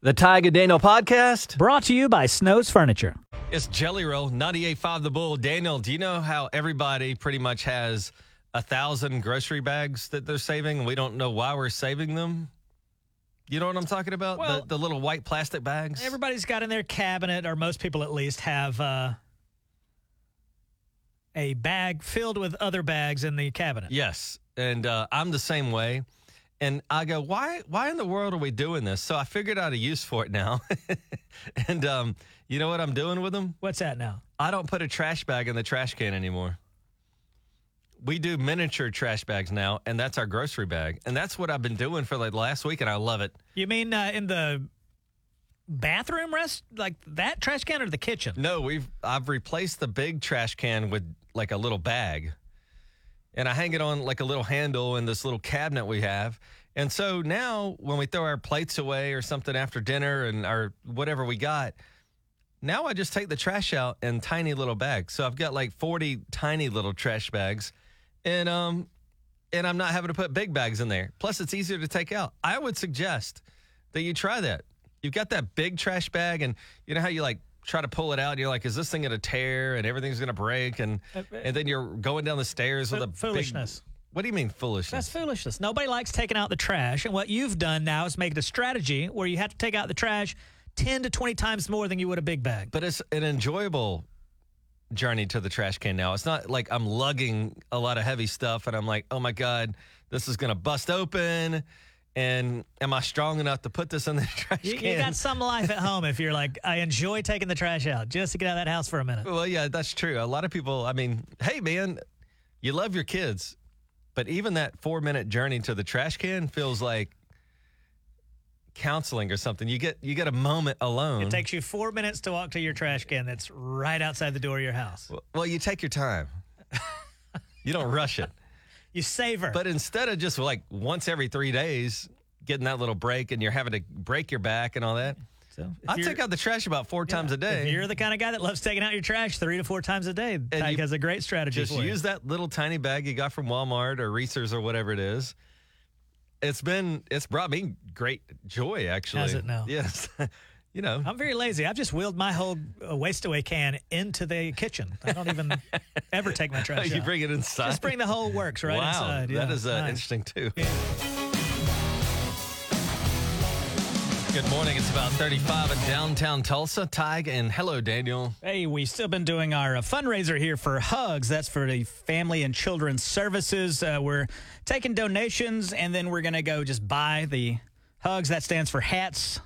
The Tige and Daniel podcast. Brought to you by Snow's Furniture. It's Jelly Roll, 98.5 The Bull. Daniel, do you know how everybody pretty much has a thousand grocery bags that they're saving and we don't know why we're saving them? You know what I'm talking about? Well- the, the little white plastic bags? Everybody's got in their cabinet, or most people at least, have uh, a bag filled with other bags in the cabinet. Yes, and uh, I'm the same way. And I go, why? Why in the world are we doing this? So I figured out a use for it now. and um, you know what I'm doing with them? What's that now? I don't put a trash bag in the trash can anymore. We do miniature trash bags now, and that's our grocery bag. And that's what I've been doing for like last week, and I love it. You mean uh, in the bathroom rest, like that trash can, or the kitchen? No, we've I've replaced the big trash can with like a little bag. And I hang it on like a little handle in this little cabinet we have. And so now when we throw our plates away or something after dinner and our whatever we got, now I just take the trash out in tiny little bags. So I've got like 40 tiny little trash bags. And um and I'm not having to put big bags in there. Plus it's easier to take out. I would suggest that you try that. You've got that big trash bag and you know how you like try to pull it out and you're like is this thing going to tear and everything's going to break and uh, uh, and then you're going down the stairs with a big- foolishness. what do you mean foolishness? That's foolishness. Nobody likes taking out the trash. And what you've done now is make it a strategy where you have to take out the trash 10 to 20 times more than you would a big bag. but it's an enjoyable journey to the trash can now. It's not like I'm lugging a lot of heavy stuff and I'm like, oh my God, this is going to bust open. And am I strong enough to put this in the trash You, can? you got some life at home if you're like, I enjoy taking the trash out just to get out of that house for a minute. well, yeah, that's true. A lot of people, I mean, hey, man, you love your kids, but even that four minute journey to the trash can feels like counseling or something. You get you get a moment alone. It takes you four minutes to walk to your trash can that's right outside the door of your house. well, you take your time. you don't rush it. You savor. But instead of just like once every three days getting that little break and you're having to break your back and all that, so I take out the trash about four times a day. you're the kind of guy that loves taking out your trash three to four times a day, Tige you has a great strategy Just use that little tiny bag you got from Walmart or Reasor's or whatever it is. It's been it's brought me great joy actually. Has it now? Yes. you know. I'm very lazy. I've just wheeled my whole uh, waste away can into the kitchen. I don't even ever take my trash you out. bring it inside. Just bring the whole works right wow, inside. Yeah, is uh, nice. interesting too. Good morning. It's about 35 in downtown Tulsa. Tige and hello, Daniel. Hey, we've still been doing our uh, fundraiser here for Hugs. That's for the Family and Children's Services. Uh, we're taking donations and then we're going to go just buy the Hugs. That stands for hats,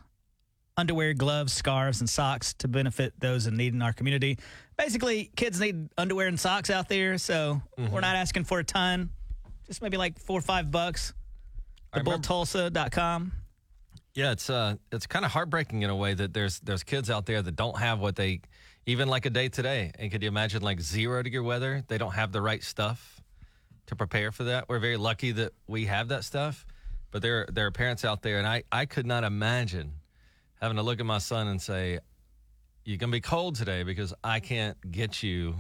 underwear, gloves, scarves, and socks to benefit those in need in our community. Basically, kids need underwear and socks out there, so we're not asking for a ton, just maybe like four or five bucks. TheBullTulsa.com. Yeah, it's uh, it's kind of heartbreaking in a way that there's there's kids out there that don't have what they even like a day today. And could you imagine like zero degree weather? They don't have the right stuff to prepare for that. We're very lucky that we have that stuff, but there there are parents out there, and I I could not imagine having to look at my son and say, "You're gonna be cold today because I can't get you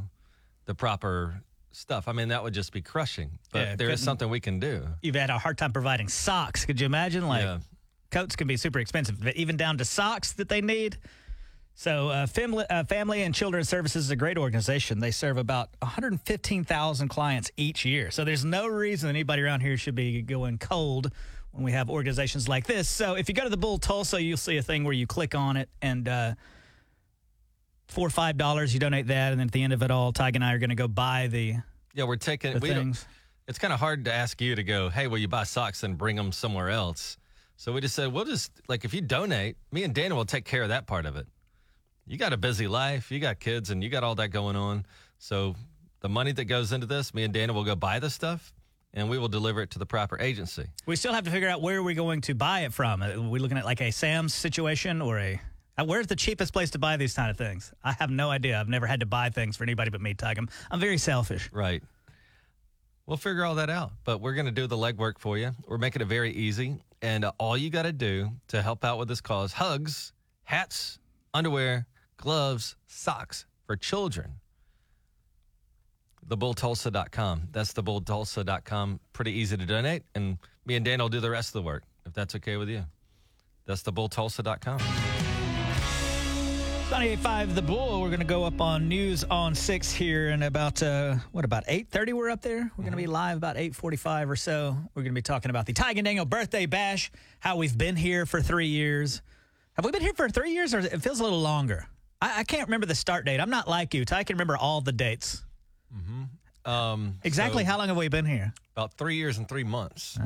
the proper." Stuff. I mean, that would just be crushing. But Yeah, there is something we can do. You've had a hard time providing socks. Could you imagine? Like, Yeah. coats can be super expensive, but even down to socks that they need. So, uh, family, uh, family and Children's Services is a great organization. They serve about 115,000 clients each year. So, there's no reason anybody around here should be going cold when we have organizations like this. So, if you go to the Bull Tulsa, you'll see a thing where you click on it and uh, four or five dollars, you donate that, and then at the end of it all, Tige and I are going to go buy the Yeah, we're taking we things. it's kind of hard to ask you to go, hey, will you buy socks and bring them somewhere else? So we just said, we'll just, like, if you donate, me and Dana will take care of that part of it. You got a busy life, you got kids, and you got all that going on. So the money that goes into this, me and Dana will go buy the stuff and we will deliver it to the proper agency. We still have to figure out where we're going to buy it from. Are we looking at like a Sam's situation or a. uh, Where's the cheapest place to buy these kind of things? I have no idea. I've never had to buy things for anybody but me, Tige. I'm, I'm very selfish. Right. We'll figure all that out, but we're going to do the legwork for you. We're making it very easy. And uh, all you got to do to help out with this cause hugs, hats, underwear, gloves, socks for children. TheBullTulsa.com. That's TheBullTulsa.com. Pretty easy to donate. And me and Dan will do the rest of the work, if that's okay with you. That's thebulltulsa.com. 98.5 The Bull. We're going to go up on News on 6 here in about, uh, what, about 8.30 we're up there? We're going to be live about 8.45 or so. We're going to be talking about the Tige and Daniel birthday bash, how we've been here for three years. Have we been here for three years or it feels a little longer? I, I can't remember the start date. I'm not like you. Tige can remember all the dates. Um, Exactly so how long have we been here? about three years and three months.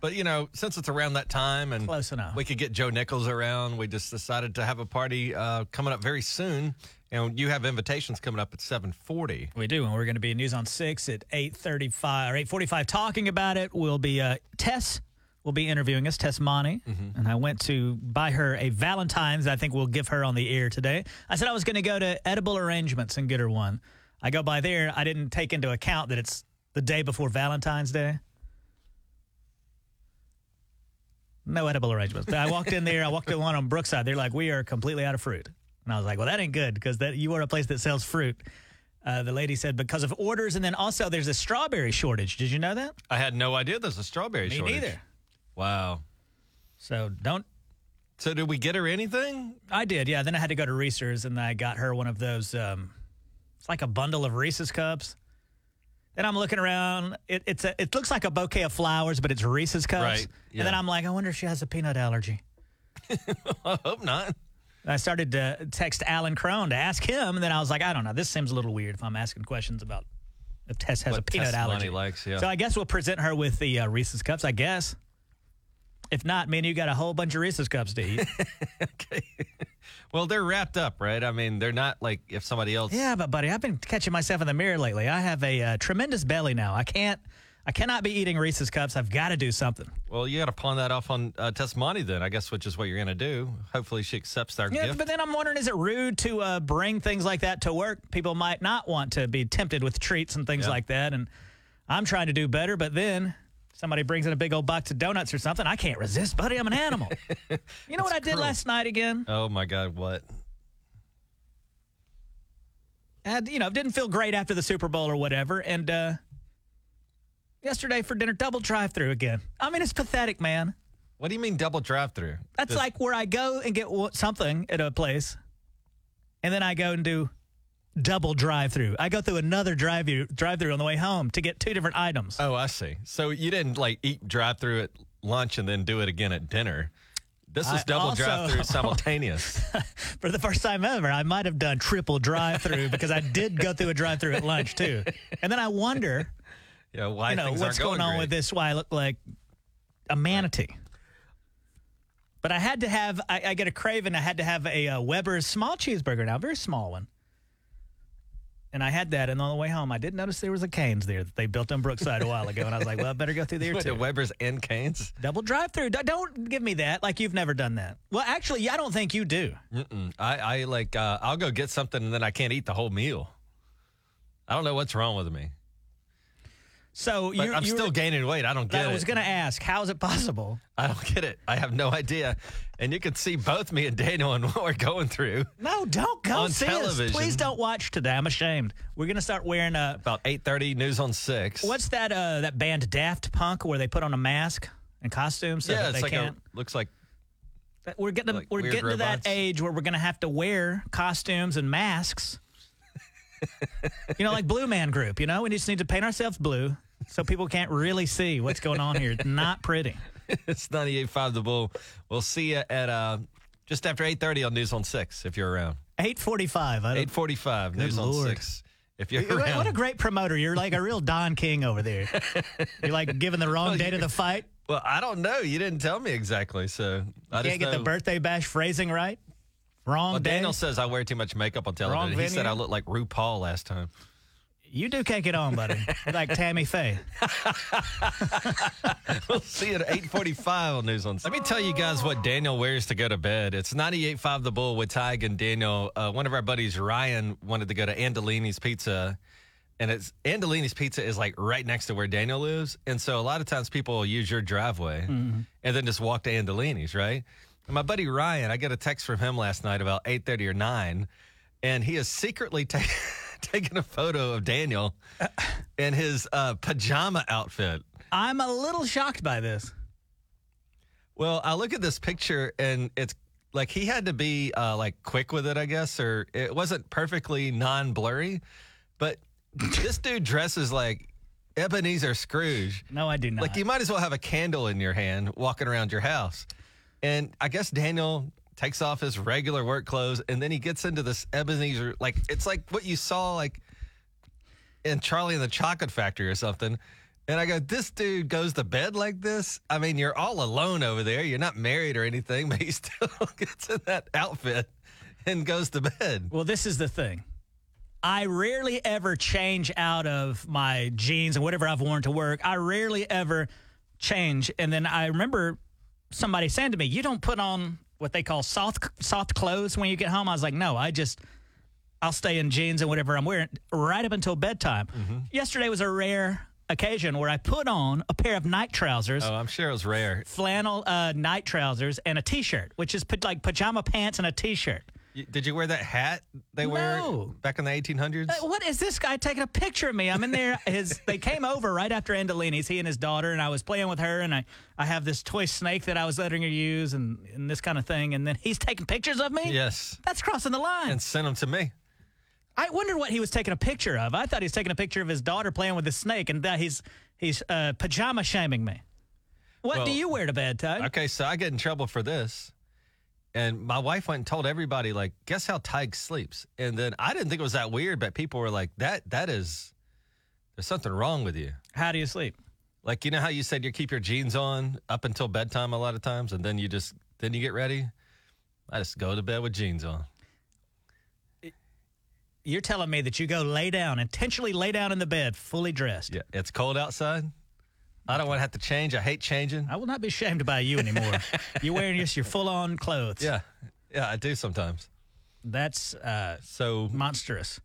But you know, since it's around that time and Close enough. we could get Joe Nichols around, we just decided to have a party uh, coming up very soon. And you have invitations coming up at seven forty. We do, and we're going to be in News on Six at eight thirty-five or eight forty-five, talking about it. We'll be uh, Tess will be interviewing us, Tess Monty, and I went to buy her a Valentine's. I think we'll give her on the air today. I said I was going to go to Edible Arrangements and get her one. I go by there. I didn't take into account that it's the day before Valentine's Day. No edible arrangements. I walked in there. I walked in one on Brookside. They're like, "We are completely out of fruit," and I was like, "Well, that ain't good because that you are a place that sells fruit." Uh, the lady said because of orders, and then also there's a strawberry shortage. Did you know that? I had no idea there's a strawberry shortage. Me shortage. neither. Wow. So don't. So did we get her anything? I did, yeah. Then I had to go to Reasor's, and I got her one of those. Um, it's like a bundle of Reese's cups. Then I'm looking around. It, it's a, it looks like a bouquet of flowers, but it's Reese's cups. Right, yeah. And then I'm like, I wonder if she has a peanut allergy. I hope not. I started to text Alan Crone to ask him, and then I was like, I don't know. This seems a little weird if I'm asking questions about if Tess has What a peanut Tess allergy. Likes, yeah. So I guess we'll present her with the uh, Reese's cups. I guess. If not, man, you got a whole bunch of Reese's cups to eat. okay. Well, they're wrapped up, right? I mean, they're not like if somebody else. yeah, but buddy, I've been catching myself in the mirror lately. I have a uh, tremendous belly now. I can't. I cannot be eating Reese's cups. I've got to do something. Well, you got to pawn that off on uh, Tess Monty then, I guess, which is what you're going to do. Hopefully, she accepts our Yeah, gift. but then I'm wondering, is it rude to uh, bring things like that to work? People might not want to be tempted with treats and things Yeah. like that. And I'm trying to do better, but then somebody brings in a big old box of donuts or something. I can't resist, buddy. I'm an animal. you know what I did cruel. last night again? oh my God, what? I had, you know, didn't feel great after the Super Bowl or whatever. And uh, yesterday for dinner, double drive through again. I mean, it's pathetic, man. What do you mean double drive through? That's like where I go and get something at a place, and then I go and do double drive through. I go through another drive through drive through on the way home to get two different items. Oh, I see. So you didn't like eat drive through at lunch and then do it again at dinner. This is I double also- drive through simultaneous. For the first time ever, I might have done triple drive through because I did go through a drive through at lunch too. And then I wonder, yeah, why you know, what's going going on with this? Why I look like a manatee. But I had to have, I, I get a craving. I had to have a, uh Weber's small cheeseburger now, very small one. And I had that, and on the way home, I didn't notice there was a Canes there that they built on Brookside a while ago, and I was like, "Well, I better go through there Wait, too." Weber's and Canes? Double drive-through. D- Don't give me that like you've never done that. Well, actually, I don't think you do. Mm-mm. I, I like, uh, I'll go get something and then I can't eat the whole meal. I don't know what's wrong with me. So you, I'm you still were- gaining weight. I don't get I it. I was going to ask, how is it possible? I don't get it. I have no idea. And you can see both me and Daniel and what we're going through. No, don't go On see us. television. Please don't watch today. I'm ashamed. We're going to start wearing a. About 8:30 news on 6. What's that? Uh, that band Daft Punk, where they put on a mask and costumes so yeah, that it's they like can't. a looks like we're getting like we're getting to that age where we're going to have to wear costumes and masks. You know, like Blue Man Group. You know, we just need to paint ourselves blue so people can't really see what's going on here. It's not pretty. it's 98.5 The Bull. We'll see you at uh, just after 8.30 on News on 6 if you're around. Eight forty-five. I don't. 8.45 News on 6 if you're around. What a great promoter! You're like a real Don King over there. You're like giving the wrong date of the fight. well, I don't know. You didn't tell me exactly, so I just Can't get the birthday bash phrasing right. Wrong Well, day. Daniel says I wear too much makeup on television. Wrong he said. I look like RuPaul last time. You do can't get on, buddy. Like Tammy Faye. we'll see you at 845 on News on Let me tell you guys what Daniel wears to go to bed. It's 98.5 The Bull with Tige and Daniel. Uh, one of our buddies, Ryan, wanted to go to Andolini's Pizza. And it's Andolini's Pizza is like right next to where Daniel lives. And so a lot of times people use your driveway and then just walk to Andolini's, right? And my buddy Ryan, I got a text from him last night about 8.30 or 9. And he has secretly ta- taking a photo of Daniel in his uh, pajama outfit. I'm a little shocked by this. Well, I look at this picture and it's like he had to be uh, like quick with it, I guess, or it wasn't perfectly non blurry. But this dude dresses like Ebenezer Scrooge. No, I do not. Like you might as well have a candle in your hand walking around your house. And I guess Daniel takes off his regular work clothes and then he gets into this Ebenezer like it's like what you saw like in Charlie and the Chocolate Factory or something. And I go, this dude goes to bed like this. I mean, you're all alone over there. You're not married or anything, but he still gets in that outfit and goes to bed. Well, this is the thing. I rarely ever change out of my jeans and whatever I've worn to work. I rarely ever change. And then I remember somebody saying to me, "You don't put on what they call soft soft clothes when you get home." I was like, "No, I just I'll stay in jeans and whatever I'm wearing right up until bedtime." Mm-hmm. Yesterday was a rare occasion where I put on a pair of night trousers Oh, I'm sure it was rare. flannel uh, night trousers and a t-shirt, which is pa- like pajama pants and a t-shirt. Did you wear that hat they wear back in the 1800s? Uh, What is this guy taking a picture of me? I'm in there. His they came over right after Andolini's, he and his daughter, and I was playing with her, and I, I have this toy snake that I was letting her use, and, and this kind of thing, and then he's taking pictures of me. Yes. That's crossing the line. And sent them to me. I wondered what he was taking a picture of. I thought he was taking a picture of his daughter playing with the snake, and that he's he's uh, pajama shaming me. What do you wear to bed, Tige? Okay, so I get in trouble for this. And my wife went and told everybody, like, guess how Tige sleeps? And then I didn't think it was that weird, but people were like, that that is there's something wrong with you. How do you sleep? Like, you know how you said you keep your jeans on up until bedtime a lot of times, and then you just then you get ready? I just go to bed with jeans on. You're telling me that you go lay down, intentionally lay down in the bed, fully dressed. Yeah. It's cold outside. I don't want to have to change. I hate changing. I will not be shamed by you anymore. You're wearing just your full on clothes. Yeah. Yeah, I do sometimes. That's uh, So monstrous.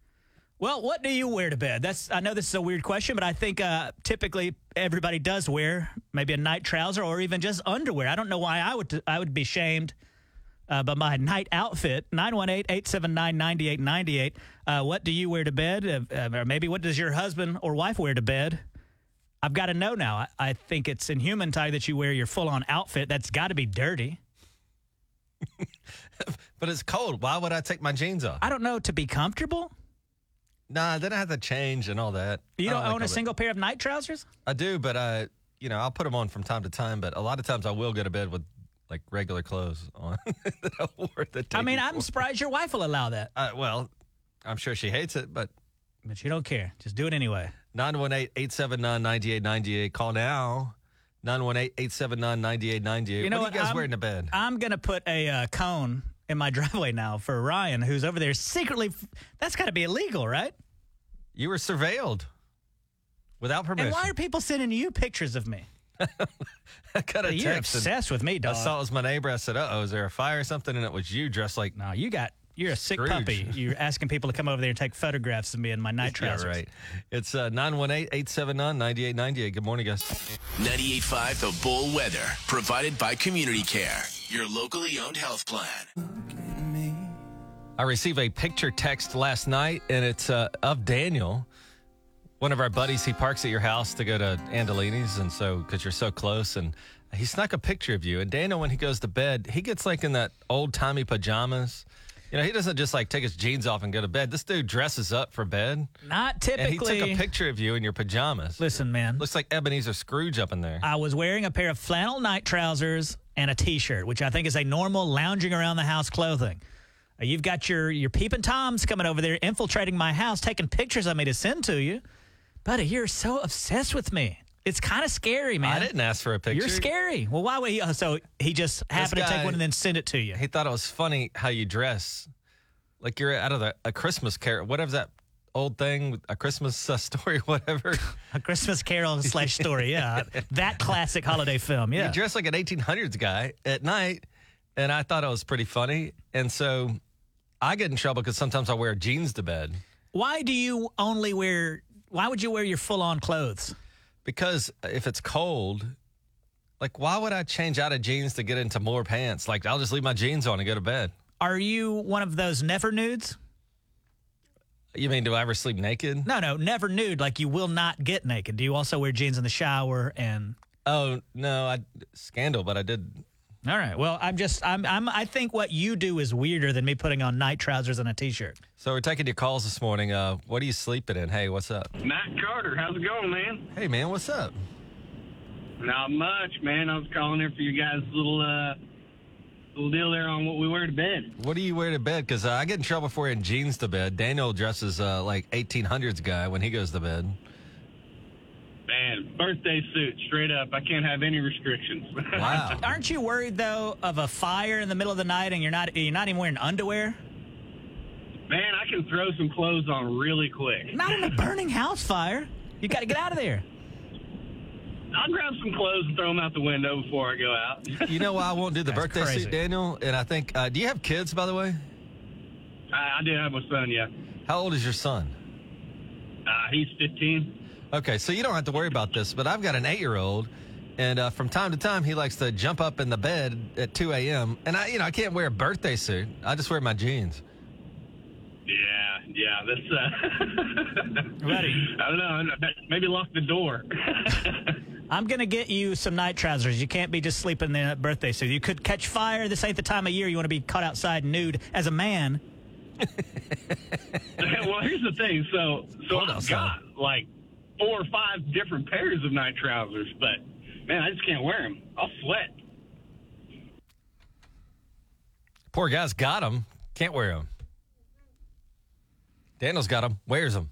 Well, what do you wear to bed? That's I know this is a weird question, but I think uh, typically everybody does wear maybe a night trouser or even just underwear. I don't know why I would I would be shamed uh, by my night outfit. 918-879-9898. Uh, what do you wear to bed? Uh, uh, or maybe what does your husband or wife wear to bed? I've got to know now. I, I think it's inhuman, Tige, that you wear your full on outfit. That's got to be dirty. but it's cold. Why would I take my jeans off? I don't know to be comfortable. Nah, then I have to change and all that. You I don't like own a single pair of night trousers? I do, but I, you know, I'll put them on from time to time. But a lot of times I will go to bed with like regular clothes on that I wore the day I mean, I'm surprised your wife will allow that, Uh, well, I'm sure she hates it, but but you don't care. Just do it anyway. 918-879-9898. Call now. 918-879-9898. You know what, what? are you guys I'm- wearing to bed? I'm gonna put a uh, cone in my driveway now for Ryan, who's over there secretly. That's got to be illegal, right? you were surveilled without permission. And why are people sending you pictures of me? I got a You're obsessed with me, dog. I saw it was my neighbor. I said, "Uh-oh, is there a fire or something?" And it was you dressed like no, you got. You're a sick Scrooge. puppy. You're asking people to come over there and take photographs of me in my night trousers. Yeah, right. It's uh, 918-879-9898. Good morning, guys. 98.5 The Bull Weather, provided by Community Care, your locally owned health plan. I received a picture text last night, and it's uh, of Daniel. One of our buddies, he parks at your house to go to Andolini's, and so because you're so close, and he snuck a picture of you. And Daniel, when he goes to bed, he gets like in that old timey pajamas. You know, he doesn't just like take his jeans off and go to bed. This dude dresses up for bed, Not typically. and he took a picture of you in your pajamas. Listen, man. Looks like Ebenezer Scrooge up in there. I was wearing a pair of flannel night trousers and a t-shirt, which I think is a normal lounging around the house clothing. Uh, You've got your your peeping toms coming over there, infiltrating my house, taking pictures of me to send to you. Buddy, you're so obsessed with me. It's kind of scary, man. I didn't ask for a picture. You're scary. Well, why would he? So he just happened to take one and then send it to you. He thought it was funny how you dress, like you're out of the, a Christmas carol. Whatever that old thing, a Christmas uh, story, whatever. A Christmas Carol slash story. Yeah, that classic holiday film. Yeah. You dress like an 1800s guy at night, and I thought it was pretty funny. And so I get in trouble because sometimes I wear jeans to bed Why do you only wear? Why would you wear your full on clothes? Because if it's cold. Like, why would I change out of jeans to get into more pants? Like, I'll just leave my jeans on and go to bed. Are you one of those never nudes? You mean, do I ever sleep naked? No, no, never nude. Like you will not get naked. Do you also wear jeans in the shower? And Oh, no, I scandal, but I did All right. Well, I'm just I'm I'm I think what you do is weirder than me putting on night trousers and a t-shirt. So we're taking your calls this morning. Uh, what are you sleeping in? Hey, what's up? Matt Carter, how's it going, man? Hey, man, what's up? Not much, man. I was calling here for you guys' little uh little deal there on what we wear to bed. What do you wear to bed? Because uh, I get in trouble for wearing jeans to bed. Daniel dresses uh, like 1800s guy when he goes to bed. Man, birthday suit, straight up. I can't have any restrictions. Wow. Aren't you worried though of a fire in the middle of the night and you're not you're not even wearing underwear? man, I can throw some clothes on really quick. Not in a burning house fire. You got to get out of there. I'll grab some clothes and throw them out the window before I go out. you know why I won't do the That's birthday crazy. suit, Daniel? And I think, uh, do you have kids, by the way? I, I did have my son, yeah. How old is your son? Uh, he's 15. Okay, so you don't have to worry about this, but I've got an eight year old, and uh, from time to time he likes to jump up in the bed at 2 a.m. And I, you know, I can't wear a birthday suit. I just wear my jeans. Yeah, yeah, that's uh Ready. I don't know. Maybe lock the door. I'm going to get you some night trousers. You can't be just sleeping in a birthday suit. You could catch fire. This ain't the time of year you want to be caught outside nude as a man. well, here's the thing. So, so Hold I've son. got like four or five different pairs of night trousers, but man, I just can't wear them. I'll sweat. Poor guy's got them, can't wear them. Daniel's got them, wears them.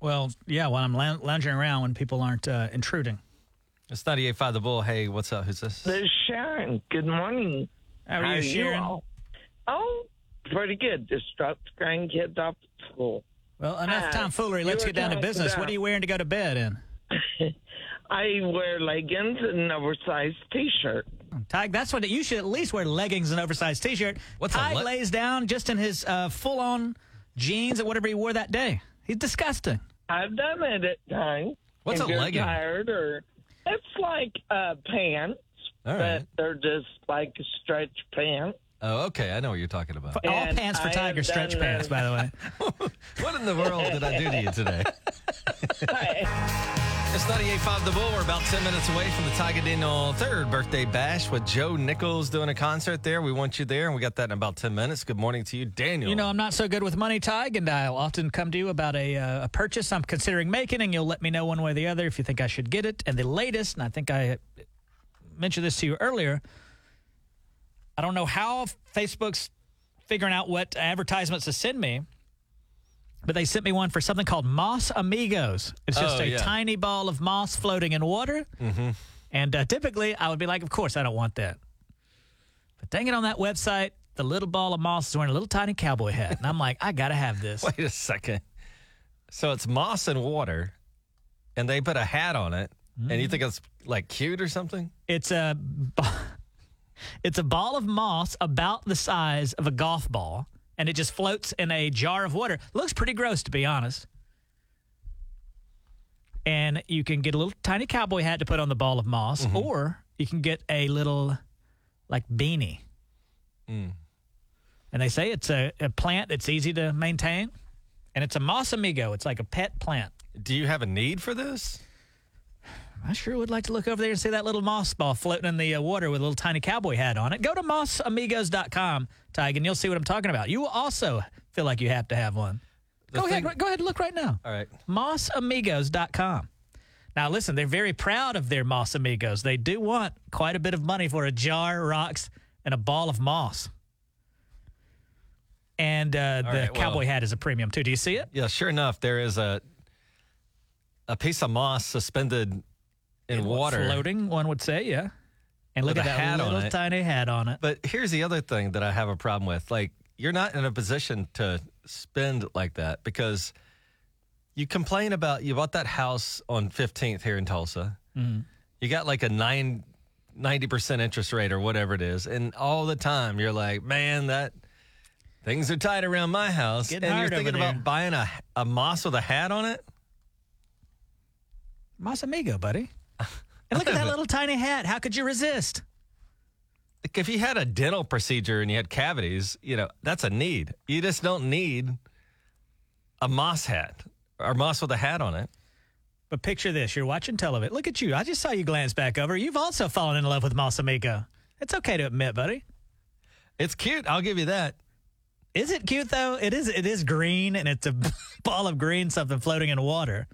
Well, yeah, while I'm lounging around when people aren't uh, intruding. It's 98.5 The Bull. Hey, what's up? Who's this? This is Sharon. Good morning. How are you, Sharon? all? Oh, pretty good. Just dropped the grandkids off at school. Well, enough Hi. tomfoolery. Let's get down to talking business. What are you wearing to go to bed in? I wear leggings and an oversized T-shirt. Tige, that's what you should at least wear leggings and oversized t-shirt. What's a Tige le- lays down just in his uh, full-on jeans or whatever he wore that day. He's disgusting. I've done it at times. What's if a you're legging? Tired or it's like uh, pants, All but they're just like stretch pants. Oh, okay. I know what you're talking about. All pants for I Tiger stretch done pants, by the way. what in the world did I do to you today? It's 98.5 The Bull. We're about 10 minutes away from the Tiger Daniel third birthday bash with Joe Nichols doing a concert there. We want you there, and we got that in about 10 minutes. Good morning to you, Daniel. You know, I'm not so good with money, Tige, and I'll often come to you about a, uh, a purchase I'm considering making, and you'll let me know one way or the other if you think I should get it. And the latest, and I think I mentioned this to you earlier, I don't know how Facebook's figuring out what advertisements to send me, but they sent me one for something called Moss Amigos. It's just Oh, a yeah. tiny ball of moss floating in water. Mm-hmm. And uh, typically, I would be like, of course, I don't want that. But dang it, on that website, the little ball of moss is wearing a little tiny cowboy hat. And I'm like, I got to have this. Wait a second. So it's moss and water, and they put a hat on it, and Mm-hmm. you think it's like cute or something? It's a, it's a ball of moss about the size of a golf ball, and it just floats in a jar of water. Looks pretty gross, to be honest. And you can get a little tiny cowboy hat to put on the ball of moss, mm-hmm. or you can get a little, like, beanie. Mm. And they say it's a, a plant that's easy to maintain, and it's a moss amigo. It's like a pet plant. Do you have a need for this? I sure would like to look over there and see that little moss ball floating in the uh, water with a little tiny cowboy hat on it. Go to mossamigos.com, Tige, and you'll see what I'm talking about. You will also feel like you have to have one. The Go thing- ahead, go ahead and look right now. All right. Mossamigos.com. Now, listen, they're very proud of their Moss Amigos. They do want quite a bit of money for a jar, rocks, and a ball of moss. And uh, the right, well- cowboy hat is a premium, too. Do you see it? Yeah, sure enough, there is a a piece of moss suspended in water. Floating, one would say, yeah. And look With at a that hat on little it. tiny hat on it. But here's the other thing that I have a problem with. Like, you're not in a position to spend like that because you complain about you bought that house on 15th here in Tulsa. Mm-hmm. You got like a nine, 90% interest rate or whatever it is. And all the time you're like, man, that things are tight around my house. Getting and you're hard over thinking about buying a, a moss with a hat on it. Moss Amigo, buddy. And look at that little tiny hat. How could you resist? Like if you had a dental procedure and you had cavities, you know, that's a need. You just don't need a moss hat or moss with a hat on it. But picture this: you're watching television. Look at you. I just saw you glance back over. You've also fallen in love with Moss Amigo. It's okay to admit, buddy. It's cute. I'll give you that. Is it cute though? It is. It is green, and it's a ball of green something floating in water.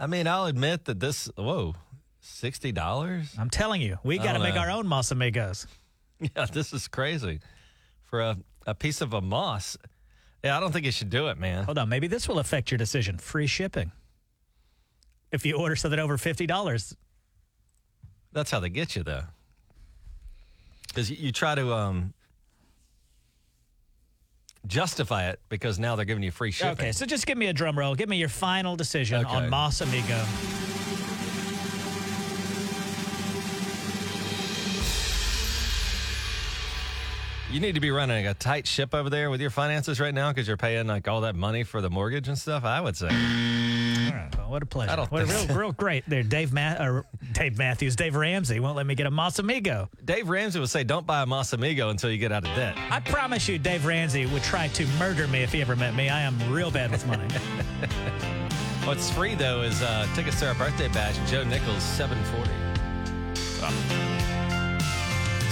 I mean, I'll admit that this. Whoa, sixty dollars? I'm telling you, we got to make know. our own Moss Amigos. Yeah, this is crazy for a a piece of a moss. Yeah, I don't think you should do it, man. Hold on, maybe this will affect your decision. Free shipping. If you order something over fifty dollars, That's how they get you, though. Because you, you try to um, justify it because now they're giving you free shipping. okay. So just give me a drum roll. Give me your final decision Okay. on Moss Amigo. You need to be running a tight ship over there with your finances right now because you're paying like all that money for the mortgage and stuff. I would say. Right. Well, what a pleasure. I don't what a real, real great there, Dave. Ma- or Dave Matthews, Dave Ramsey won't let me get a Moss Amigo. Dave Ramsey would say, "Don't buy a Moss Amigo until you get out of debt." I promise you, Dave Ramsey would try to murder me if he ever met me. I am real bad with money. What's free though is uh, tickets to our birthday bash. Joe Nichols, seven forty.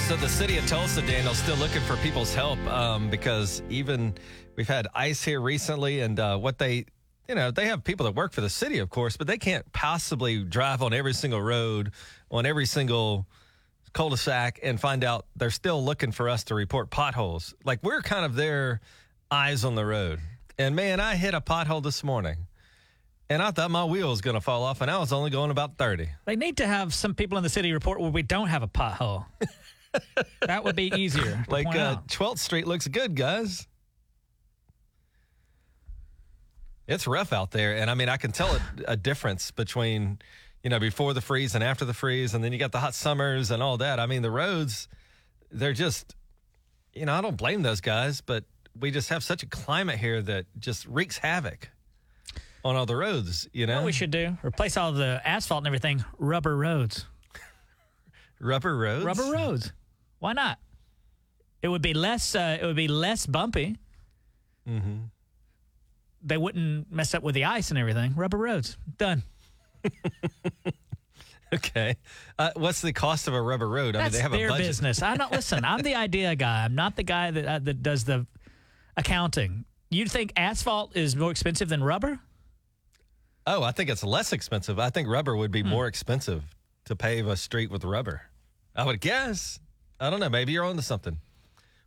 So the city of Tulsa, Daniel, still looking for people's help um, because even we've had ice here recently, and uh, what they, you know, they have people that work for the city, of course, but they can't possibly drive on every single road, on every single cul-de-sac, and find out they're still looking for us to report potholes. Like we're kind of their eyes on the road. And man, I hit a pothole this morning. And I thought my wheel was going to fall off, and I was only going about 30. they need to have some people in the city report where we don't have a pothole. that would be easier. Like uh, out. 12th Street looks good, guys. It's rough out there. And I mean, I can tell a, a difference between, you know, before the freeze and after the freeze. And then you got the hot summers and all that. I mean, the roads, they're just, you know, I don't blame those guys, but we just have such a climate here that just wreaks havoc on all the roads, you know? What we should do? Replace all the asphalt and everything. Rubber roads. Rubber roads? Rubber roads. Why not? It would be less. Uh, it would be less bumpy. Mm-hmm. They wouldn't mess up with the ice and everything. Rubber roads. Done. Okay. Uh, what's the cost of a rubber road? I That's mean, they have their a budget. business. I'm not. Listen, I'm the idea guy. I'm not the guy that uh, that does the accounting. You think asphalt is more expensive than rubber? Oh, I think it's less expensive. I think rubber would be Hmm. more expensive to pave a street with rubber. I would guess. I don't know. Maybe you're onto something.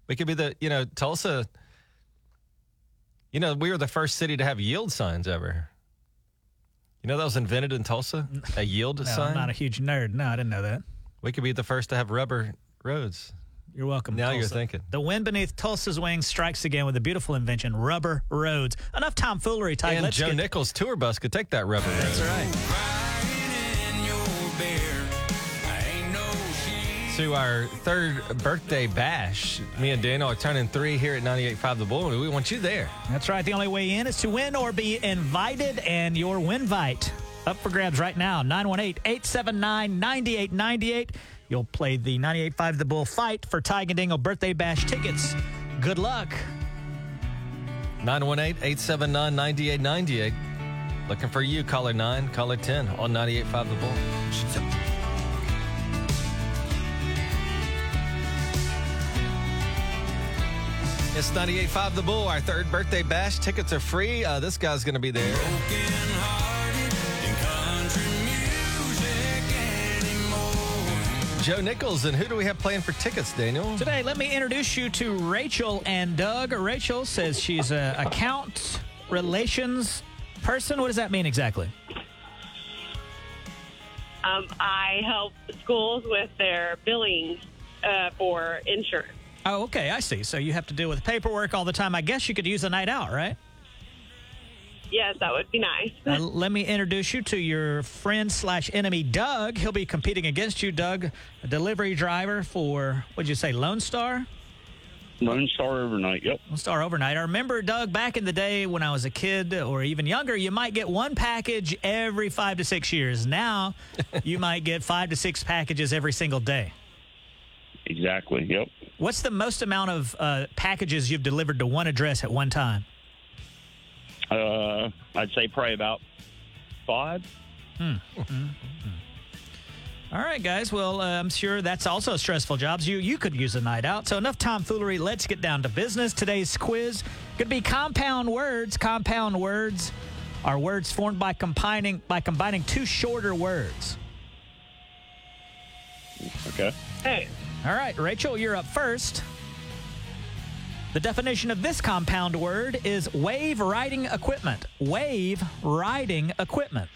We could be the, you know, Tulsa. You know, we were the first city to have yield signs ever. You know that was invented in Tulsa? A yield No, sign? I'm not a huge nerd. No, I didn't know that. we could be the first to have rubber roads. You're welcome. Now you're thinking. The wind beneath Tulsa's wings strikes again with a beautiful invention: rubber roads. Enough tomfoolery, Tige. and Let's Joe get- Nichols' tour bus could take that rubber road. That's right. To our third birthday bash. Me and Daniel are turning three here at 98.5 The Bull, and we want you there. That's right. The only way in is to win or be invited, and your Winvite up for grabs right now. 918-879-9898. You'll play the 98.5 The Bull fight for Ty Dingle birthday bash tickets. Good luck. 918-879-9898. Looking for you, caller 9, caller 10 on 98.5 The Bull. It's 98.5 The Bull, our third birthday bash. Tickets are free. Uh, this guy's going to be there. Joe Nichols, and who do we have playing for tickets, Daniel? Today, let me introduce you to Rachel and Doug. Rachel says she's a account relations person. What does that mean exactly? Um, I help schools with their billing uh, for insurance. Oh, okay, I see. So you have to deal with paperwork all the time. I guess you could use a night out, right? Yes, that would be nice. Uh, let me introduce you to your friend slash enemy, Doug. He'll be competing against you, Doug, a delivery driver for, what'd you say, Lone Star? Lone Star overnight. Yep. Lone Star overnight. I remember, Doug, back in the day when I was a kid or even younger, you might get one package every five to six years. Now, you might get five to six packages every single day. Exactly. Yep. What's the most amount of uh, packages you've delivered to one address at one time? Uh, I'd say probably about five. All right, guys. Well, uh, I'm sure that's also stressful jobs. You you could use a night out. So enough tomfoolery. Let's get down to business. Today's quiz could be compound words. Compound words are words formed by combining by combining two shorter words. Okay. Hey, All right, Rachel, you're up first. The definition of this compound word is wave riding equipment. Wave riding equipment.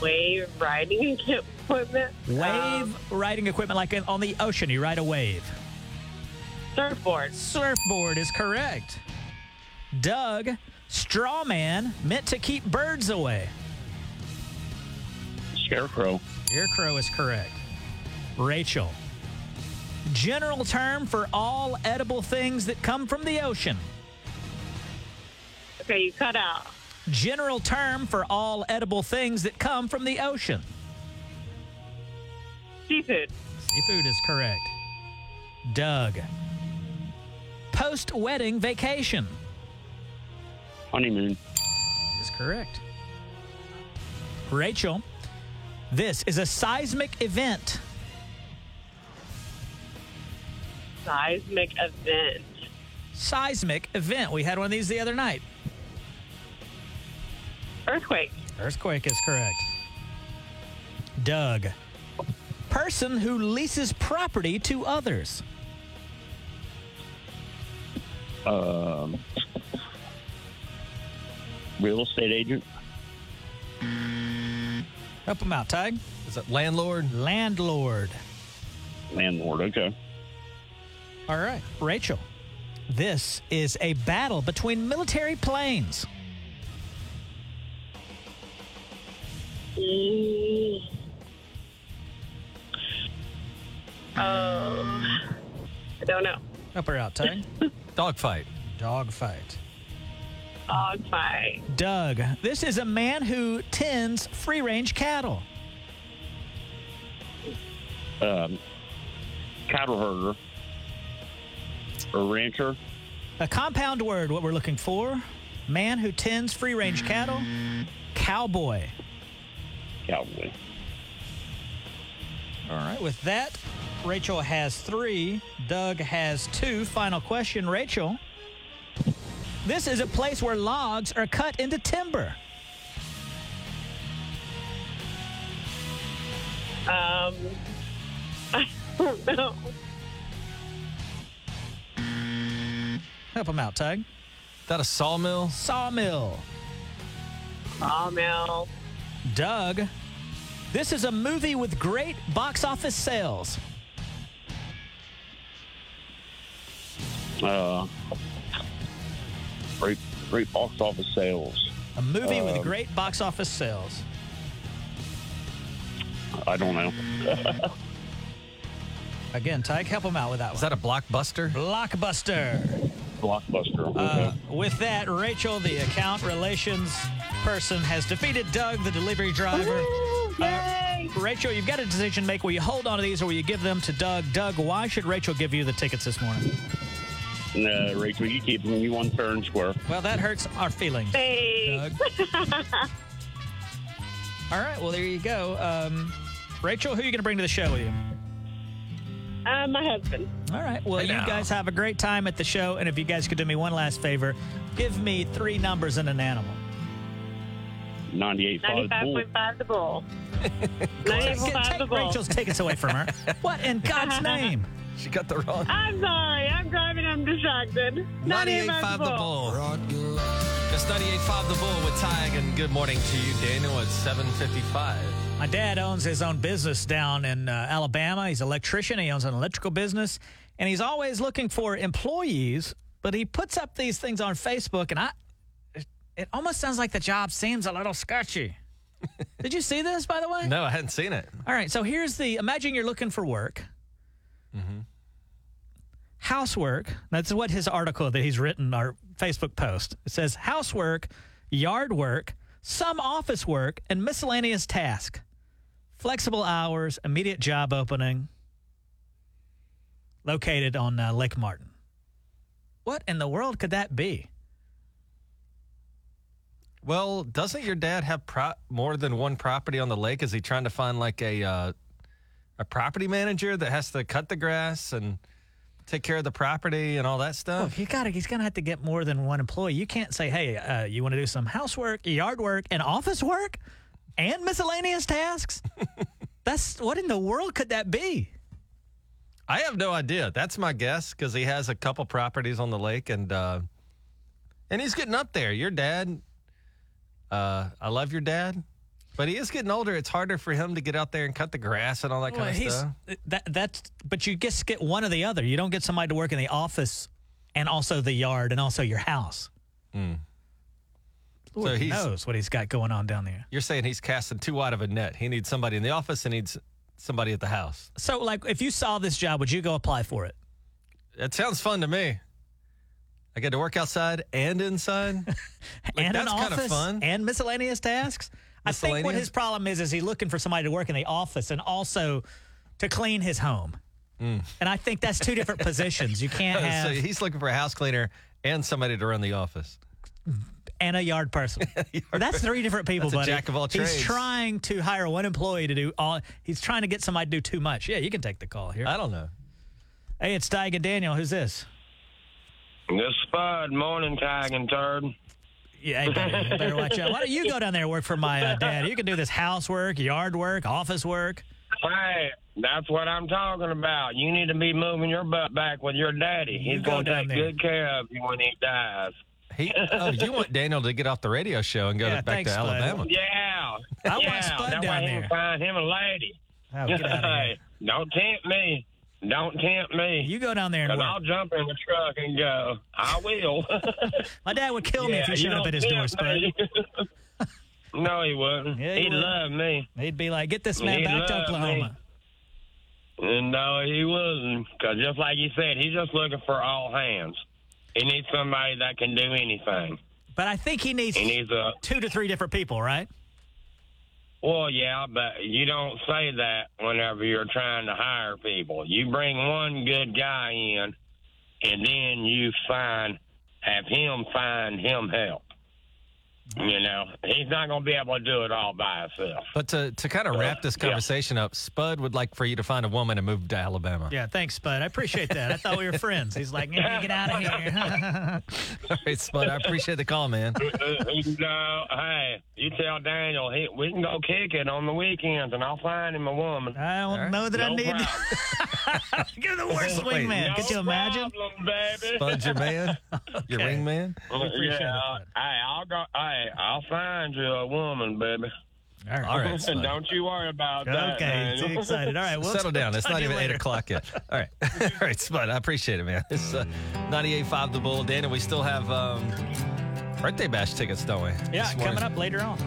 wave riding equipment. Wave Um, riding equipment, like on the ocean, you ride a wave. surfboard. Surfboard is correct. Doug, straw man, meant to keep birds away. Scarecrow. Scarecrow is correct. Rachel, general term for all edible things that come from the ocean. Okay, you cut out. General term for all edible things that come from the ocean. Seafood. Seafood is correct. Doug, post wedding vacation Honeymoon. is correct. Rachel, this is a seismic event. Seismic event. Seismic event. We had one of these the other night. Earthquake. Earthquake is correct. Doug, person who leases property to others. Um, real estate agent. Help him out, Tige. Is it landlord? Landlord. Landlord. Okay. All right, Rachel. This is a battle between military planes. Mm. Oh, I don't know. Help her out, Tige. Dogfight. Dogfight. Dogfight. Doug, this is a man who tends free range cattle. Um, cattle herder. Or rancher. A compound word, what we're looking for. Man who tends free range cattle. Cowboy. Cowboy. All right, with that, Rachel has three. Doug has two. Final question, Rachel. This is a place where logs are cut into timber. Um, I don't know. Help him out, Tige. Is that a sawmill? Sawmill. Sawmill. Doug, this is a movie with great box office sales. Uh, great, great box office sales. A movie with Um, great box office sales. I don't know. Again, Tige, help him out with that Is one. that a blockbuster? Blockbuster. Blockbuster. Uh, with that, Rachel, the account relations person, has defeated Doug, the delivery driver. Woo, Uh! Rachel, you've got a decision to make. Will you hold on to these or will you give them to Doug? Doug, why should Rachel give you the tickets this morning? Uh, Rachel, you keep them. You won fair and square. Well, that hurts our feelings. Thanks. Doug. All right, well, there you go. Um, Rachel, who are you going to bring to the show with you? Uh, my husband. All right, well, you guys have a great time at the show. And if you guys could do me one last favor, give me three numbers and an animal. 98.5 bull. 95.5 the bull. Take, 95.5 the take bull. Rachel's tickets away from her. What in God's name? She got the wrong. I'm sorry. I'm driving. I'm distracted. 98.5 the bull. It's 98.5 the bull with Tige, and good morning to you, Daniel, at 7.55. My dad owns his own business down in uh, Alabama. He's an electrician. He owns an electrical business, and he's always looking for employees. But he puts up these things on Facebook, and I, it, it almost sounds like the job seems a little sketchy. Did you see this, by the way? No, I hadn't seen it. All right. So here's the. Imagine you're looking for work. Housework. That's what his article that he's written, our Facebook post. It says housework, yard work, some office work, and miscellaneous task. Flexible hours, immediate job opening. Located on uh, Lake Martin. What in the world could that be? Well, doesn't your dad have pro- more than one property on the lake? Is he trying to find like a uh, a property manager that has to cut the grass and take care of the property and all that stuff? you got. He's gonna have to get more than one employee. You can't say, "Hey, uh, you want to do some housework, yard work, and office work, and miscellaneous tasks." That's what in the world could that be? I have no idea. That's my guess because he has a couple properties on the lake and uh, and he's getting up there. Your dad, uh, I love your dad, but he is getting older. It's harder for him to get out there and cut the grass and all that kind of stuff. that that's. But you just get one or the other. You don't get somebody to work in the office and also the yard and also your house. Lord So he's- knows what he's got going on down there. You're saying he's casting too wide of a net. He needs somebody in the office and needs somebody at the house. So, like, if you saw this job, would you go apply for it? That sounds fun to me. I get to work outside and inside. Like, and an that's kinda office fun. and miscellaneous tasks. I think what his problem is is he's looking for somebody to work in the office and also to clean his home. Hmm. And I think that's two different positions. You can't have so he's looking for a house cleaner and somebody to run the office. And a yard person. that's three different people, That's a buddy. jack of all He's trying to hire one employee to do all. He's trying to get somebody to do too much. Yeah, you can take the call here. I don't know. hey, it's Tige and Daniel. Who's this? This Spud, morning tag and turd. Yeah, hey, buddy, better watch out. Why don't you go down there and work for my uh, dad? You can do this housework, yard work, office work. Hey, that's what I'm talking about. You need to be moving your butt back with your daddy. You He's go going to take there. good care of you when he dies. He, oh, you want Daniel to get off the radio show and go Yeah, to, back thanks, to Spud. Alabama? Yeah. I want yeah. Spud that down way he there. can find him a lady. Oh, get out of here. Hey, don't tempt me. Don't tempt me. You go down there and work. I'll jump in the truck and go. I will. My dad would kill me if Yeah, you showed up at his door, tempt Spud. no, he wouldn't. Yeah, he He'd would. love me. He'd be like, "Get this man He'd back to love Oklahoma." And no, he wasn't. Because just like you said, he's just looking for all hands. He needs somebody that can do anything. But I think he needs He needs a two to three different people, right? Well, yeah, but you don't say that whenever you're trying to hire people. You bring one good guy in, and then you find have him find him help. You know, he's not going to be able to do it all by himself. But to, to kind of wrap this Yeah. conversation up, Spud would like for you to find a woman and move to Alabama. Yeah, thanks, Spud. I appreciate that. I thought we were friends. He's like, "Yeah, get out of here." All right, Spud, I appreciate the call, man. no, hey, you tell Daniel he, we can go kick it on the weekends, and I'll find him a woman. I don't right. know that I need. problem. You're the worst Wait, wingman. No Could you imagine? problem, baby. Spud's your man, your Okay. ring man. appreciate yeah, it, hey, I'll go. Hey, I'll find you a woman, baby. All right. All right, Spud. Don't you worry about that. Okay, Daniel. too excited. All right, we'll Settle down. It's not to you even eight o'clock yet. All right. All right, Spud. I appreciate it, man. It's uh, 98.5 The Bull. Daniel, we still have um, birthday bash tickets, don't we? Yeah, coming up later on.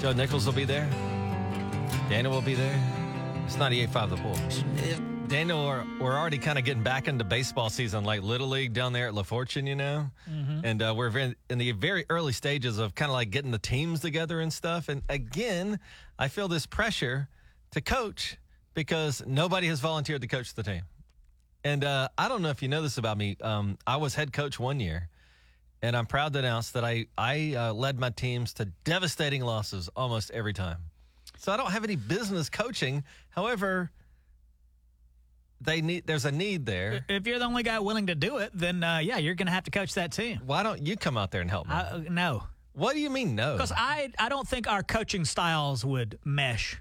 Joe Nichols will be there. Daniel will be there. It's 98.5 The Bull. Daniel, we're, we're already kind of getting back into baseball season, like Little League down there at La Fortune, you know? And uh, we're in the very early stages of kind of like getting the teams together and stuff. And again, I feel this pressure to coach because nobody has volunteered to coach the team. And uh, I don't know if you know this about me. Um, I was head coach one year, and I'm proud to announce that I I uh, led my teams to devastating losses almost every time. So I don't have any business coaching. However, they need there's a need there. If you're the only guy willing to do it, then uh, yeah, you're going to have to coach that team. Why don't you come out there and help me? I, uh, no, what do you mean no? because I I don't think our coaching styles would mesh.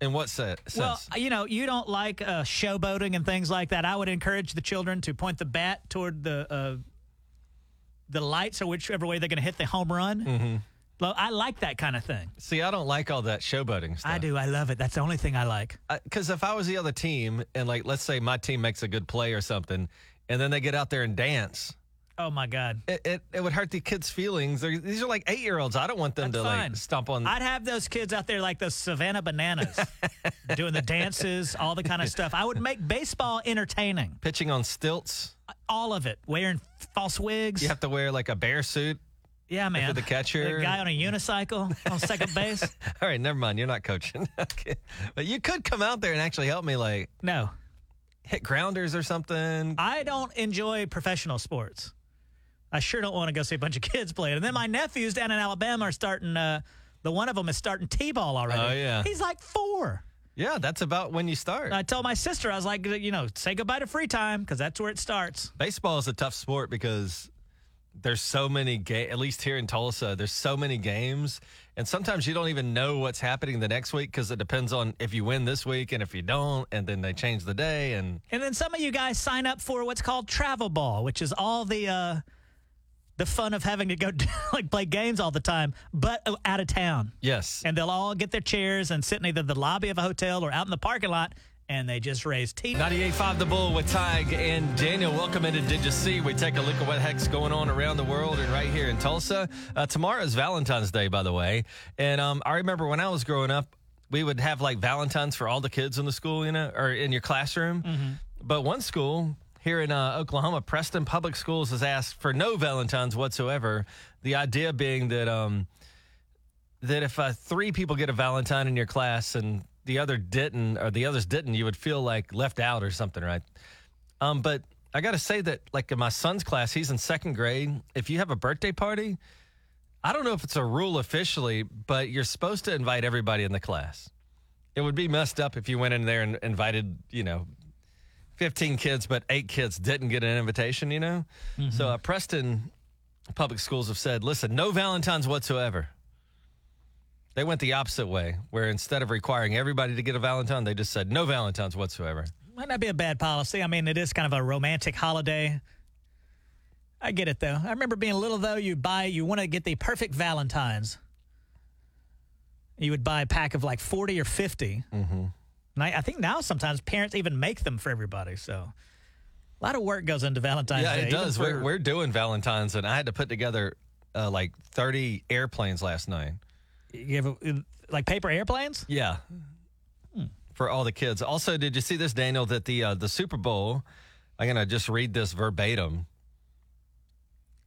In what se- sense? Well, you know, you don't like uh, showboating and things like that. I would encourage the children to point the bat toward the uh, the lights or whichever way they're going to hit the home run. Mm-hmm. Well, I like that kind of thing. See, I don't like all that showboating stuff. I do. I love it. That's the only thing I like. because if I was the other team and like let's say my team makes a good play or something, and then they get out there and dance, Oh my God. it it, it would hurt the kids' feelings. They're, these are like eight year olds. I don't want them That's to fine. like stomp on. I'd have those kids out there like those Savannah Bananas, doing the dances, all the kind of stuff. I would make baseball entertaining. pitching on stilts. All of it. Wearing false wigs. You have to wear like a bear suit. Yeah, man. the catcher. The guy on a unicycle on second base. All right, never mind. You're not coaching. okay. But you could come out there and actually help me like No. hit grounders or something. I don't enjoy professional sports. I sure don't want to go see a bunch of kids play it. And then my nephews down in Alabama are starting. Uh, the one of them is starting t-ball already. Oh, yeah. he's like four. Yeah, that's about when you start. I told my sister, I was like, you know, say goodbye to free time because that's where it starts. Baseball is a tough sport because there's so many games, at least here in Tulsa, there's so many games and sometimes you don't even know what's happening the next week because it depends on if you win this week and if you don't and then they change the day and And then some of you guys sign up for what's called travel ball, which is all the uh, the fun of having to go like play games all the time, but uh, out of town. yes. And they'll all get their chairs and sit in either the lobby of a hotel or out in the parking lot, and they just raise teeth. 98.5 The Bull with Tige and Daniel. Welcome into Did You See? We take a look at what heck's going on around the world and right here in Tulsa. Uh, tomorrow is Valentine's Day, by the way. And um, I remember when I was growing up, we would have like Valentine's for all the kids in the school, you know, or in your classroom. But one school here in uh, Oklahoma, Preston Public Schools, has asked for no Valentine's whatsoever. The idea being that um, that if uh, three people get a Valentine in your class and the other didn't, or the others didn't, you would feel like left out or something, right? Um, but I got to say that, like in my son's class, he's in second grade. If you have a birthday party, I don't know if it's a rule officially, but you're supposed to invite everybody in the class. It would be messed up if you went in there and invited, you know, 15 kids, but eight kids didn't get an invitation, you know? So uh, Preston Public Schools have said, listen, no Valentines whatsoever. They went the opposite way, where instead of requiring everybody to get a Valentine, they just said no Valentines whatsoever. Might not be a bad policy. I mean, it is kind of a romantic holiday. I get it though. I remember being little though. You buy, you want to get the perfect Valentines. You would buy a pack of like forty or 50 Mm-hmm. And I, I think now sometimes parents even make them for everybody. So a lot of work goes into Valentine's yeah, Day. it does. for- We're, we're doing Valentines, and I had to put together uh, like 30 airplanes last night. You have like paper airplanes. Yeah. For all the kids. Also, did you see this, Daniel, that the uh, the Super Bowl, I'm to just read this verbatim.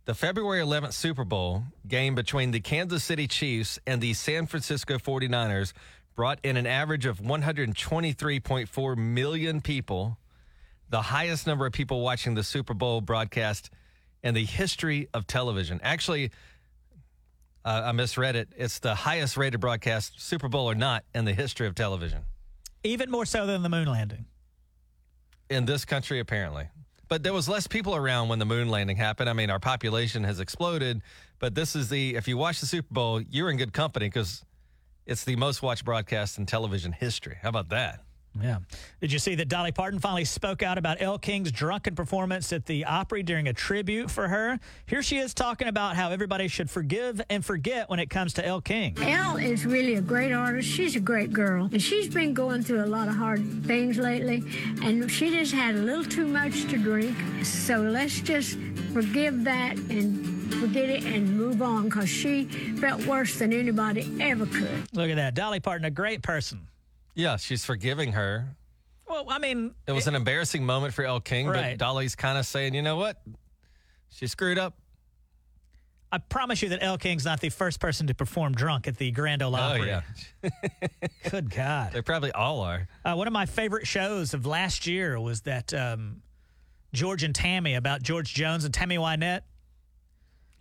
The February 11th Super Bowl game between the Kansas City Chiefs and the San Francisco 49ers brought in an average of 123.4 million people, the highest number of people watching the Super Bowl broadcast in the history of television. Actually, uh, I misread it. It's the highest rated broadcast, Super Bowl or not, in the history of television Even more so than the moon landing. in this country, apparently. But there was less people around when the moon landing happened. I mean, our population has exploded. But this is the, if you watch the Super Bowl, you're in good company because it's the most watched broadcast in television history. How about that? Yeah. Did you see that Dolly Parton finally spoke out about Elle King's drunken performance at the Opry during a tribute for her? Here she is talking about how everybody should forgive and forget when it comes to Elle King. Elle is really a great artist. She's a great girl. And she's been going through a lot of hard things lately. And she just had a little too much to drink. So let's just forgive that and forget it and move on because she felt worse than anybody ever could. Look at that. Dolly Parton, a great person. Yeah, she's forgiving her. Well, I mean, It was an embarrassing moment for Elle King, Right. but Dolly's kind of saying, you know what? She screwed up. I promise you that Elle King's not the first person to perform drunk at the Grand Ole Oh, Opry. yeah. Good God. They probably all are. Uh, one of my favorite shows of last year was that um, George and Tammy about George Jones and Tammy Wynette.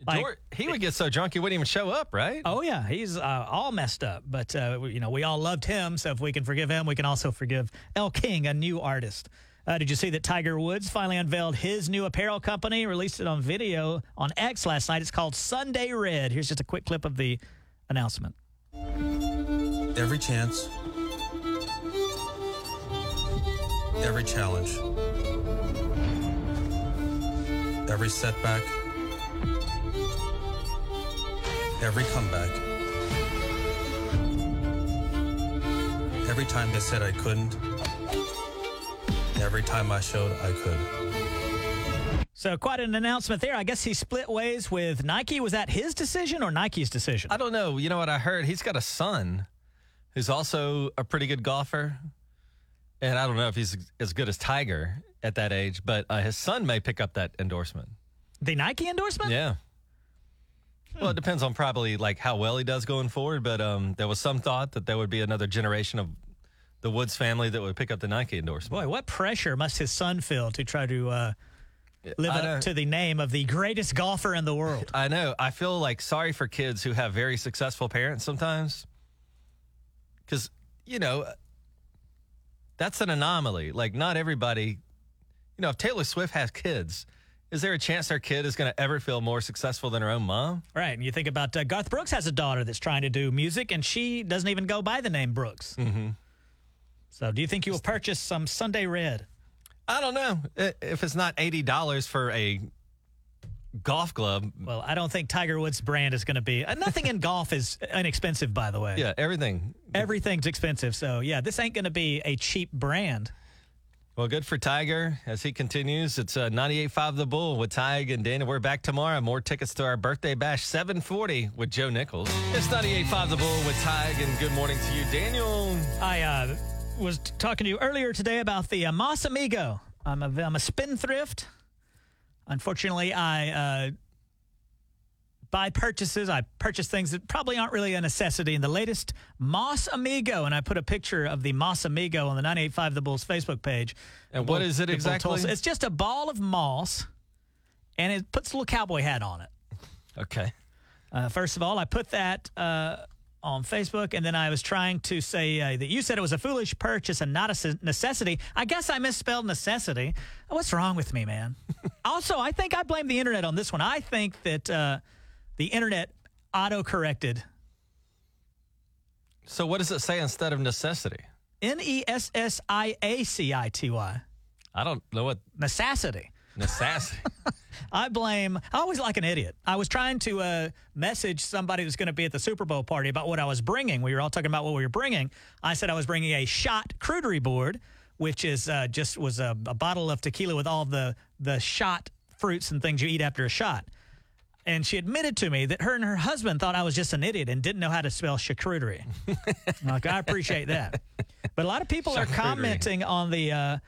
Like- George, he would get so drunk he wouldn't even show up, right? Oh yeah, he's uh, all messed up, but uh, we- you know we all loved him. So if we can forgive him, we can also forgive Elle King, a new artist. Uh, did you see that Tiger Woods finally unveiled his new apparel company? Released it on video on X last night. It's called Sunday Red. Here's just a quick clip of the announcement. Every chance, every challenge, every setback, every comeback, every time they said I couldn't, every time I showed I could. So quite an announcement there. I guess he split ways with Nike. Was that his decision or Nike's decision? I don't know. You know what I heard? He's got a son who's also a pretty good golfer. And I don't know if he's as good as Tiger at that age, but uh, his son may pick up that endorsement. The Nike endorsement? Yeah. Well, it depends on probably like how well he does going forward, but um, there was some thought that there would be another generation of the Woods family that would pick up the Nike endorsement. Boy, what pressure must his son feel to try to uh, live I up to the name of the greatest golfer in the world. I know. I feel like sorry for kids who have very successful parents sometimes. Because, you know, that's an anomaly. Like, not everybody, you know, if Taylor Swift has kids, is there a chance their kid is going to ever feel more successful than her own mom? Right. And you think about uh, Garth Brooks has a daughter that's trying to do music, and she doesn't even go by the name Brooks. Mm-hmm. So do you think you will purchase some Sunday Red? I don't know. If it's not $80 for a golf glove, Well, I don't think Tiger Woods' brand is going to be. Uh, nothing in golf is inexpensive, by the way. yeah, everything. Everything's expensive. So, yeah, this ain't going to be a cheap brand. Well, good for Tiger as he continues. It's uh, 98.5 The Bull with Tige and Dana. We're back tomorrow. More tickets to our birthday bash, 740 with Joe Nichols. It's 98.5 The Bull with Tige, and good morning to you, Daniel. I uh, was talking to you earlier today about the uh, Moss Amigo. I'm a, I'm a spendthrift. Unfortunately, I uh, buy purchases. I purchase things that probably aren't really a necessity. And the latest Moss Amigo, and I put a picture of the Moss Amigo on the 985 The Bulls Facebook page. And The what Bull- is it exactly? It's just a ball of moss, and it puts a little cowboy hat on it. Okay. Uh, first of all, I put that uh, on Facebook, and then I was trying to say uh, that you said it was a foolish purchase and not a necessity. I guess I misspelled necessity. What's wrong with me, man? also, I think I blame the internet on this one. I think that uh, the internet auto corrected So, what does it say instead of necessity? N E S S I A C I T Y. I don't know what Necessity. necessity. I blame. I always like an idiot. I was trying to uh, message somebody who's going to be at the Super Bowl party about what I was bringing. We were all talking about what we were bringing. I said I was bringing a shot crudery board, which is uh, just was a, a bottle of tequila with all the the shot fruits and things you eat after a shot. And she admitted to me that her and her husband thought I was just an idiot and didn't know how to spell charcuterie. like I appreciate that, but a lot of people are commenting on the uh,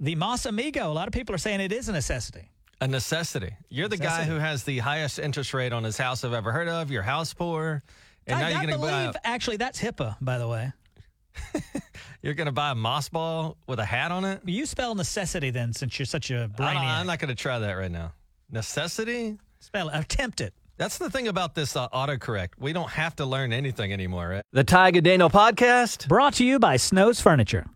the Moss Amigo. A lot of people are saying it is a necessity. a necessity. You're the guy who has the highest interest rate on his house I've ever heard of. Your house poor. And now I, you're going to believe buy actually that's HIPAA, by the way. you're going to buy a moss ball with a hat on it. You spell necessity then, since you're such a brainiac. I'm not going to try that right now. Necessity. Spell attempt it. That's the thing about this uh, autocorrect. We don't have to learn anything anymore, right? The Ty Daniel podcast. Brought to you by Snow's Furniture.